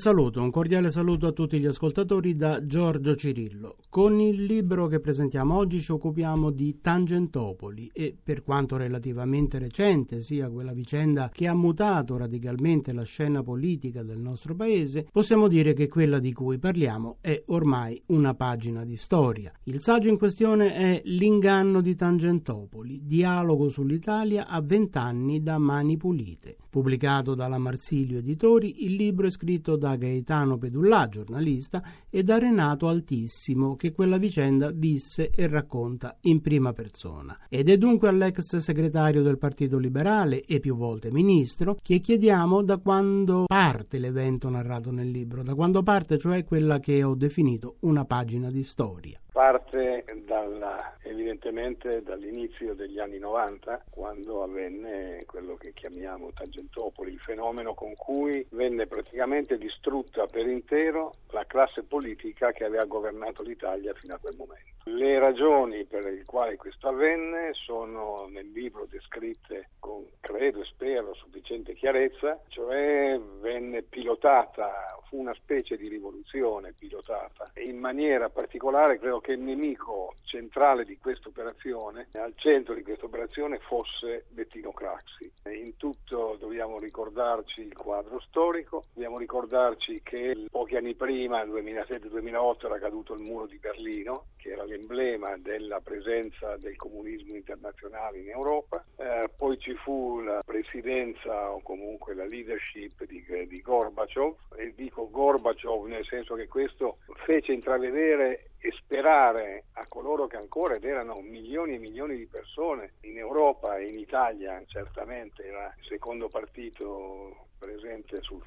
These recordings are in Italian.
Saluto, un cordiale saluto a tutti gli ascoltatori da Giorgio Cirillo. Con il libro che presentiamo oggi ci occupiamo di Tangentopoli e per quanto relativamente recente sia quella vicenda che ha mutato radicalmente la scena politica del nostro paese, possiamo dire che quella di cui parliamo è ormai una pagina di storia. Il saggio in questione è L'inganno di Tangentopoli, dialogo sull'Italia a vent'anni da mani pulite. Pubblicato dalla Marsilio Editori, il libro è scritto da Gaetano Pedullà, giornalista, e da Renato Altissimo, che quella vicenda visse e racconta in prima persona. Ed è dunque all'ex segretario del Partito Liberale e più volte ministro che chiediamo da quando parte l'evento narrato nel libro, da quando parte cioè quella che ho definito una pagina di storia parte dalla, evidentemente dall'inizio degli anni 90 quando avvenne quello che chiamiamo Tangentopoli, il fenomeno con cui venne praticamente distrutta per intero la classe politica che aveva governato l'Italia fino a quel momento. Le ragioni per le quali questo avvenne sono nel libro descritte con, credo e spero, sufficiente chiarezza, cioè venne pilotata, fu una specie di rivoluzione pilotata in maniera particolare, credo che il nemico centrale di questa operazione, al centro di questa operazione fosse Bettino Craxi. In tutto dobbiamo ricordarci il quadro storico, dobbiamo ricordarci che pochi anni prima, nel 2007-2008, era caduto il muro di Berlino, che era l'emblema della presenza del comunismo internazionale in Europa, eh, poi ci fu la presidenza o comunque la leadership di, di Gorbaciov, e dico Gorbaciov nel senso che questo fece intravedere e sperare a coloro che ancora, ed erano milioni e milioni di persone in Europa e in Italia, certamente era il secondo partito presente sul,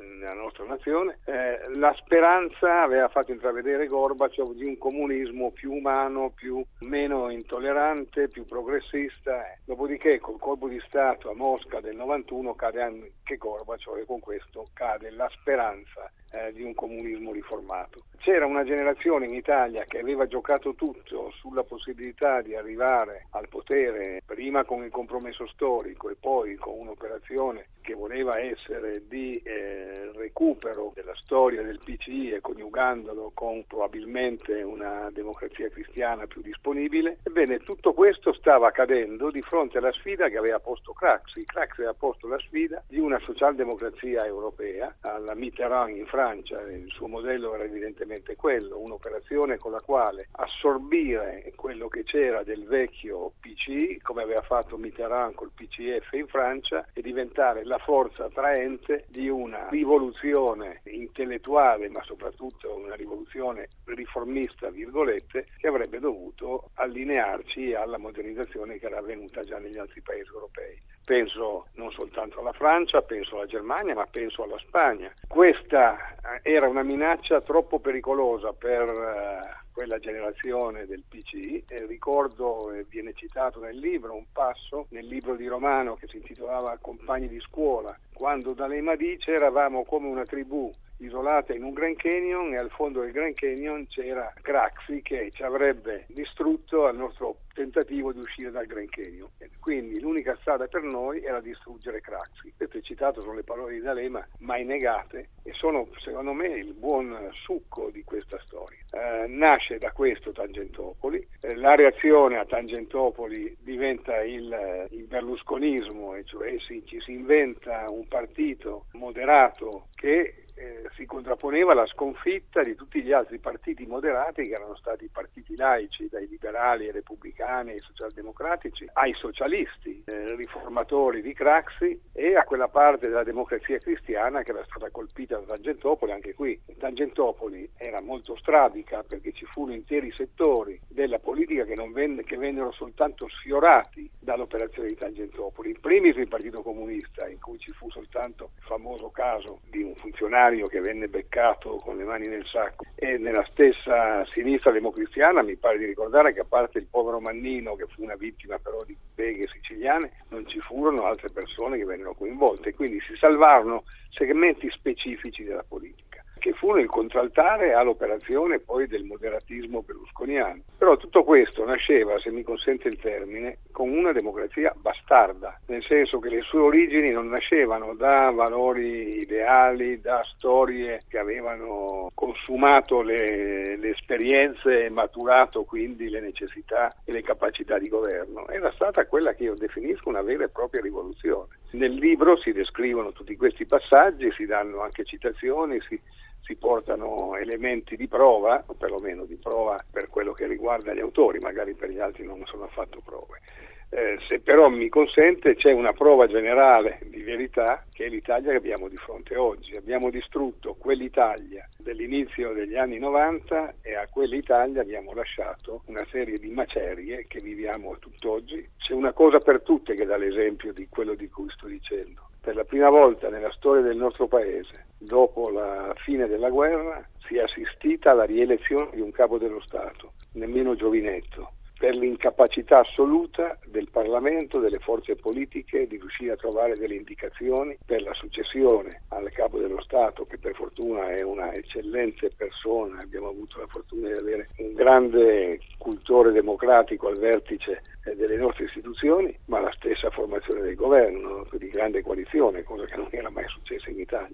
nella nostra nazione, eh, la speranza aveva fatto intravedere Gorbaciov di un comunismo più umano, più, meno intollerante, più progressista. Eh. Dopodiché col colpo di Stato a Mosca del 91 cade anche Gorbaciov e con questo cade la speranza eh, di un comunismo riformato. C'era una generazione in Italia che aveva giocato tutto sulla possibilità di arrivare al potere prima con il compromesso storico e poi con un'operazione che voleva essere di eh, recupero della storia del PCI e coniugandolo con probabilmente una democrazia cristiana più disponibile. Ebbene, tutto questo stava accadendo di fronte alla sfida che aveva posto Craxi. Craxi aveva posto la sfida di una socialdemocrazia europea alla Mitterrand in Francia, il suo modello era evidentemente quello, un'operazione con la quale assorbire quello che c'era del vecchio PCI, come aveva fatto Mitterrand col PCF in Francia, e diventare la la forza traente di una rivoluzione intellettuale, ma soprattutto una rivoluzione riformista, virgolette, che avrebbe dovuto allinearci alla modernizzazione che era avvenuta già negli altri paesi europei. Penso non soltanto alla Francia, penso alla Germania, ma penso alla Spagna. Questa eh, era una minaccia troppo pericolosa per uh, quella generazione del PCI. E ricordo, e viene citato nel libro, un passo nel libro di Romano che si intitolava Compagni di scuola, quando D'Alema dice eravamo come una tribù isolata in un Grand Canyon e al fondo del Grand Canyon c'era Craxi che ci avrebbe distrutto al nostro tentativo di uscire dal Grand Canyon. Quindi l'unica strada per noi era distruggere Craxi. Questo è citato sono le parole di D'Alema, mai negate, e sono secondo me il buon succo di questa storia. Eh, nasce da questo Tangentopoli, eh, la reazione a Tangentopoli diventa il, il berlusconismo, e cioè si, ci si inventa un partito moderato che eh, si contrapponeva alla sconfitta di tutti gli altri partiti moderati che erano stati partiti laici, dai liberali ai repubblicani ai socialdemocratici, ai socialisti, eh, riformatori di Craxi e a quella parte della democrazia cristiana che era stata colpita da Tangentopoli. Anche qui Tangentopoli era molto strabica perché ci furono interi settori della politica che, venne, che vennero soltanto sfiorati dall'operazione di Tangentopoli. In primis il Partito Comunista, in cui ci fu soltanto il famoso caso di un funzionario che venne beccato con le mani nel sacco. E nella stessa sinistra democristiana mi pare di ricordare che a parte il povero Mannino che fu una vittima però di beghe siciliane non ci furono altre persone che vennero coinvolte. Quindi si salvarono segmenti specifici della politica che furono il contraltare all'operazione poi del moderatismo berlusconiano. Però tutto questo nasceva, se mi consente il termine, con una democrazia bastarda, nel senso che le sue origini non nascevano da valori ideali, da storie che avevano consumato le, le esperienze e maturato quindi le necessità e le capacità di governo. Era stata quella che io definisco una vera e propria rivoluzione. Nel libro si descrivono tutti questi passaggi, si danno anche citazioni, si, si portano elementi di prova, o perlomeno di prova per quello che riguarda gli autori, magari per gli altri non sono affatto prove. Eh, se però mi consente c'è una prova generale di verità che è l'Italia che abbiamo di fronte oggi. Abbiamo distrutto quell'Italia dell'inizio degli anni 90 e a quell'Italia abbiamo lasciato una serie di macerie che viviamo tutt'oggi. C'è una cosa per tutte che dà l'esempio di quello di cui sto dicendo. Per la prima volta nella storia del nostro Paese, dopo la fine della guerra, si è assistita alla rielezione di un capo dello Stato, nemmeno giovinetto, per l'incapacità assoluta del Parlamento, delle forze politiche di riuscire a trovare delle indicazioni per la successione al capo dello Stato, che per fortuna è una eccellente persona, abbiamo avuto la fortuna di avere un grande cultore democratico al vertice eh, delle nostre istituzioni, ma la stessa formazione del governo, di grande coalizione, cosa che non era mai successa in Italia.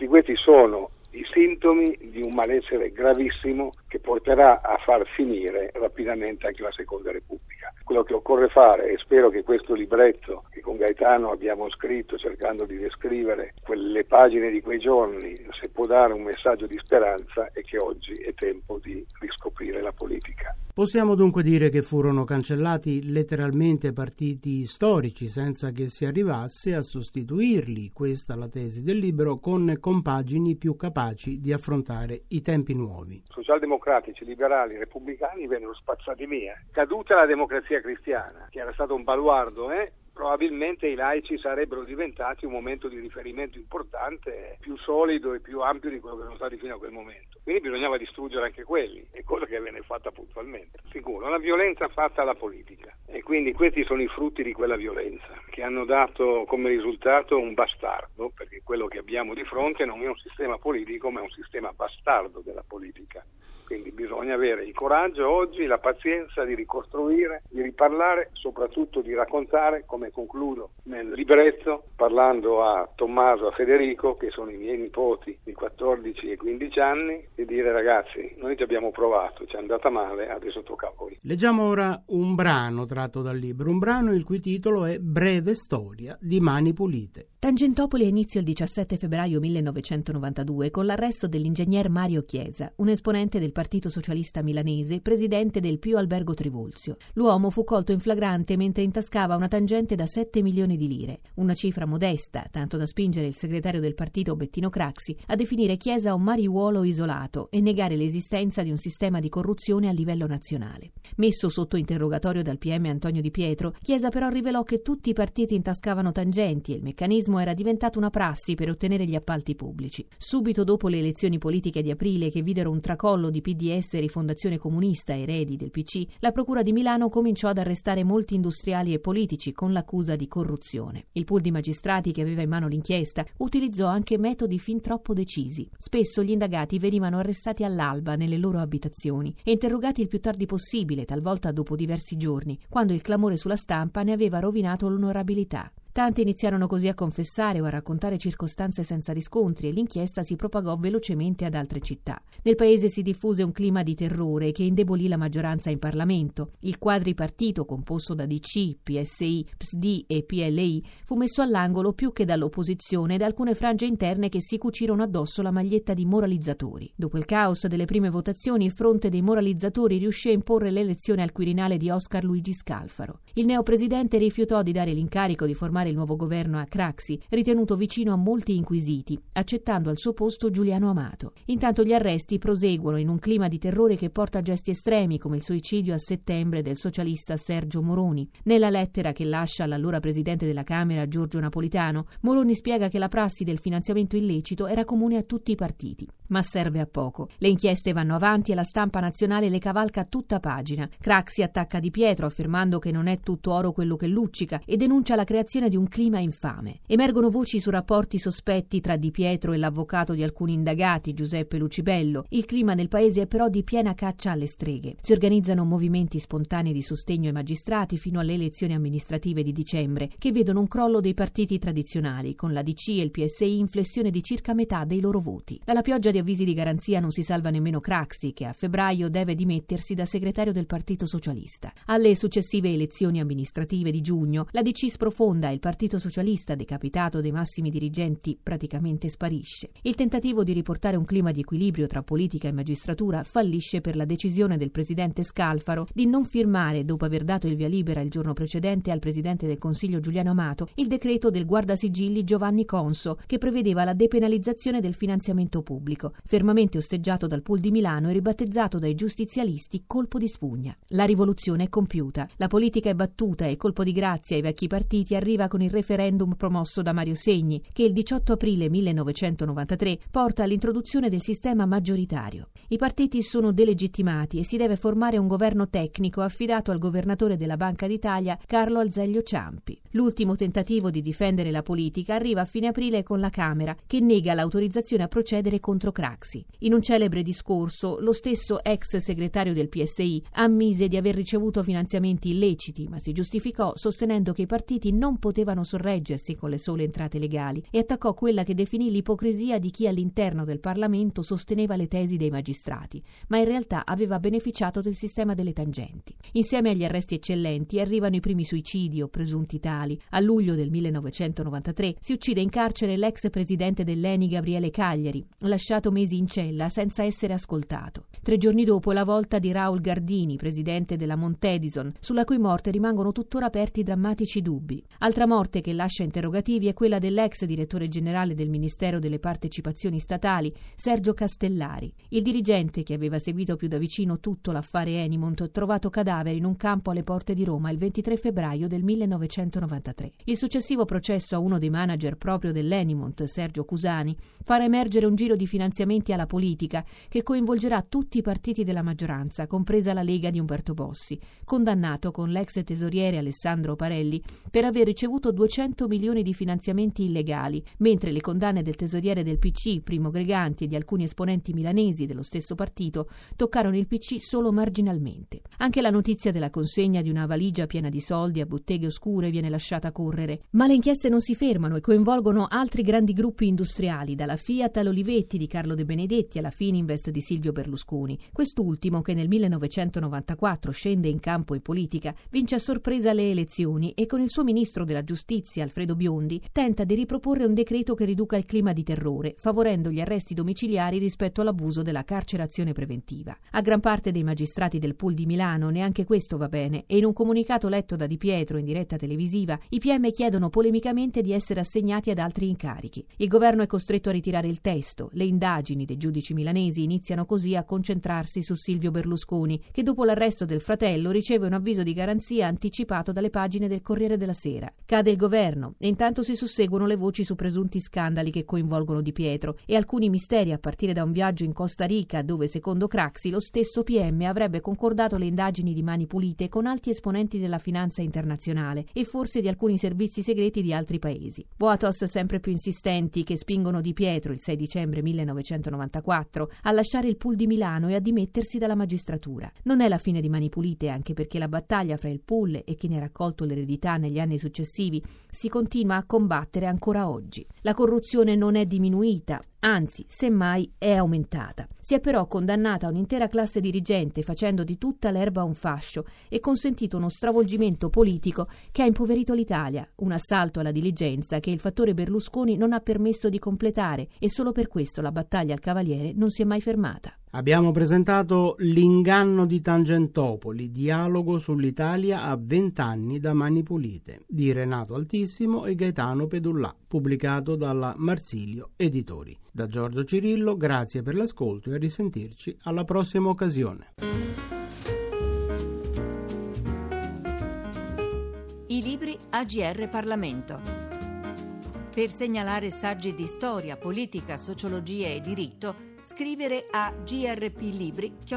Tutti questi sono i sintomi di un malessere gravissimo che porterà a far finire rapidamente anche la seconda repubblica. Quello che occorre fare, e spero che questo libretto con Gaetano abbiamo scritto cercando di descrivere quelle pagine di quei giorni, se può dare un messaggio di speranza, è che oggi è tempo di riscoprire la politica. Possiamo dunque dire che furono cancellati letteralmente partiti storici senza che si arrivasse a sostituirli, questa la tesi del libro, con compagini più capaci di affrontare i tempi nuovi. Socialdemocratici, liberali, repubblicani vennero spazzati via. Caduta la democrazia cristiana, che era stato un baluardo, eh? Probabilmente i laici sarebbero diventati un momento di riferimento importante, più solido e più ampio di quello che sono stati fino a quel momento. Quindi bisognava distruggere anche quelli, e cosa che venne fatta puntualmente. Sicuro, la violenza fatta alla politica. E quindi questi sono i frutti di quella violenza, che hanno dato come risultato un bastardo, perché quello che abbiamo di fronte non è un sistema politico, ma è un sistema bastardo della politica. Quindi bisogna avere il coraggio oggi, la pazienza di ricostruire, di riparlare, soprattutto di raccontare, come concludo nel libretto, parlando a Tommaso, a Federico, che sono i miei nipoti di 14 e 15 anni, e dire ragazzi, noi ci abbiamo provato, ci è andata male, adesso tocca a voi. Leggiamo ora un brano tratto dal libro, un brano il cui titolo è Breve storia di Mani Pulite. Tangentopoli inizio il 17 febbraio 1992 con l'arresto dell'ingegner Mario Chiesa, un esponente del Partito Socialista Milanese, presidente del Pio Albergo Trivulzio. L'uomo fu colto in flagrante mentre intascava una tangente da 7 milioni di lire, una cifra modesta, tanto da spingere il segretario del partito Bettino Craxi a definire Chiesa un mariuolo isolato e negare l'esistenza di un sistema di corruzione a livello nazionale. Messo sotto interrogatorio dal PM Antonio Di Pietro, Chiesa però rivelò che tutti i partiti intascavano tangenti e il meccanismo era diventato una prassi per ottenere gli appalti pubblici. Subito dopo le elezioni politiche di aprile che videro un tracollo di PDS e rifondazione comunista eredi del PC, la Procura di Milano cominciò ad arrestare molti industriali e politici con l'accusa di corruzione. Il pool di magistrati che aveva in mano l'inchiesta utilizzò anche metodi fin troppo decisi. Spesso gli indagati venivano arrestati all'alba nelle loro abitazioni e interrogati il più tardi possibile, talvolta dopo diversi giorni, quando il clamore sulla stampa ne aveva rovinato l'onorabilità. Tanti iniziarono così a confessare o a raccontare circostanze senza riscontri e l'inchiesta si propagò velocemente ad altre città. Nel paese si diffuse un clima di terrore che indebolì la maggioranza in Parlamento. Il quadripartito, composto da DC, PSI, PSD e PLI, fu messo all'angolo più che dall'opposizione e da alcune frange interne che si cucirono addosso la maglietta di moralizzatori. Dopo il caos delle prime votazioni, il fronte dei moralizzatori riuscì a imporre l'elezione al Quirinale di Oscar Luigi Scalfaro. Il neopresidente rifiutò di dare l'incarico di formare il nuovo governo a Craxi, ritenuto vicino a molti inquisiti, accettando al suo posto Giuliano Amato. Intanto gli arresti proseguono in un clima di terrore che porta a gesti estremi come il suicidio a settembre del socialista Sergio Moroni. Nella lettera che lascia all'allora presidente della Camera Giorgio Napolitano, Moroni spiega che la prassi del finanziamento illecito era comune a tutti i partiti. Ma serve a poco. Le inchieste vanno avanti e la stampa nazionale le cavalca tutta pagina. Craxi attacca Di Pietro affermando che non è tutto oro quello che luccica e denuncia la creazione di un clima infame. Emergono voci su rapporti sospetti tra Di Pietro e l'avvocato di alcuni indagati, Giuseppe Lucibello. Il clima nel paese è però di piena caccia alle streghe. Si organizzano movimenti spontanei di sostegno ai magistrati fino alle elezioni amministrative di dicembre, che vedono un crollo dei partiti tradizionali, con la DC e il PSI in flessione di circa metà dei loro voti. Dalla pioggia di avvisi di garanzia non si salva nemmeno Craxi, che a febbraio deve dimettersi da segretario del Partito Socialista. Alle successive elezioni amministrative di giugno, la DC sprofonda e il Partito Socialista, decapitato dei massimi dirigenti, praticamente sparisce. Il tentativo di riportare un clima di equilibrio tra politica e magistratura fallisce per la decisione del presidente Scalfaro di non firmare, dopo aver dato il via libera il giorno precedente al presidente del Consiglio Giuliano Amato, il decreto del guardasigilli Giovanni Conso, che prevedeva la depenalizzazione del finanziamento pubblico, fermamente osteggiato dal pool di Milano e ribattezzato dai giustizialisti colpo di spugna. La rivoluzione è compiuta, la politica è battuta e colpo di grazia ai vecchi partiti arriva con il referendum promosso da Mario Segni, che il 18 aprile 1993 porta all'introduzione del sistema maggioritario. I partiti sono delegittimati e si deve formare un governo tecnico affidato al governatore della Banca d'Italia Carlo Alzeglio Ciampi. L'ultimo tentativo di difendere la politica arriva a fine aprile con la Camera, che nega l'autorizzazione a procedere contro Craxi. In un celebre discorso, lo stesso ex segretario del PSI ammise di aver ricevuto finanziamenti illeciti, ma si giustificò sostenendo che i partiti non potevano sorreggersi con le sole entrate legali e attaccò quella che definì l'ipocrisia di chi all'interno del Parlamento sosteneva le tesi dei magistrati, ma in realtà aveva beneficiato del sistema delle tangenti. Insieme agli arresti eccellenti arrivano i primi suicidi o presunti tali. A luglio del 1993 si uccide in carcere l'ex presidente dell'ENI Gabriele Cagliari, lasciato mesi in cella senza essere ascoltato. Tre giorni dopo la volta di Raul Gardini, presidente della Montedison, sulla cui morte rimangono tuttora aperti drammatici dubbi. Altra morte che lascia interrogativi è quella dell'ex direttore generale del Ministero delle Partecipazioni Statali, Sergio Castellari. Il dirigente, che aveva seguito più da vicino tutto l'affare Enimont, trovato cadavere in un campo alle porte di Roma il 23 febbraio del 1993. Il successivo processo a uno dei manager proprio dell'Enimont, Sergio Cusani, farà emergere un giro di finanziamenti alla politica che coinvolgerà tutti i partiti della maggioranza, compresa la Lega di Umberto Bossi, condannato con l'ex tesoriere Alessandro Parelli per aver ricevuto 200 milioni di finanziamenti illegali, mentre le condanne del tesoriere del PC, Primo Greganti, e di alcuni esponenti milanesi dello stesso partito toccarono il PC solo marginalmente. Anche la notizia della consegna di una valigia piena di soldi a botteghe oscure viene lasciata correre. Ma le inchieste non si fermano e coinvolgono altri grandi gruppi industriali, dalla Fiat all'Olivetti di Carlo De Benedetti alla Fininvest di Silvio Berlusconi. Quest'ultimo, che nel 1994 scende in campo in politica, vince a sorpresa le elezioni e con il suo ministro della giustizia, Alfredo Biondi, tenta di riproporre un decreto che riduca il clima di terrore, favorendo gli arresti domiciliari rispetto all'abuso della carcerazione preventiva. A gran parte dei magistrati del pool di Milano neanche questo va bene e in un comunicato letto da Di Pietro in diretta televisiva, i PM chiedono polemicamente di essere assegnati ad altri incarichi. Il governo è costretto a ritirare il testo. Le indagini dei giudici milanesi iniziano così a concentrarsi su Silvio Berlusconi, che dopo l'arresto del fratello riceve un avviso di garanzia anticipato dalle pagine del Corriere della Sera. Cade il governo e intanto si susseguono le voci su presunti scandali che coinvolgono Di Pietro e alcuni misteri a partire da un viaggio in Costa Rica dove, secondo Craxi, lo stesso PM avrebbe concordato le indagini di mani pulite con alti esponenti della finanza internazionale e forse di alcuni servizi segreti di altri paesi. Boatos sempre più insistenti che spingono Di Pietro il 6 dicembre 1994 a lasciare il pool di Milano e a dimettersi dalla magistratura. Non è la fine di Mani Pulite, anche perché la battaglia fra il pool e chi ne ha raccolto l'eredità negli anni successivi si continua a combattere ancora oggi. La corruzione non è diminuita, anzi, semmai è aumentata. Si è però condannata un'intera classe dirigente facendo di tutta l'erba un fascio e consentito uno stravolgimento politico che ha impoverito l'Italia, un assalto alla diligenza che il fattore Berlusconi non ha permesso di completare e solo per questo la battaglia al Cavaliere non si è mai fermata. Abbiamo presentato L'inganno di Tangentopoli, dialogo sull'Italia a vent'anni da Mani Pulite, di Renato Altissimo e Gaetano Pedullà, pubblicato dalla Marsilio Editori. Da Giorgio Cirillo, grazie per l'ascolto e a risentirci alla prossima occasione. I libri AGR Parlamento. Per segnalare saggi di storia, politica, sociologia e diritto, scrivere a grplibri.it.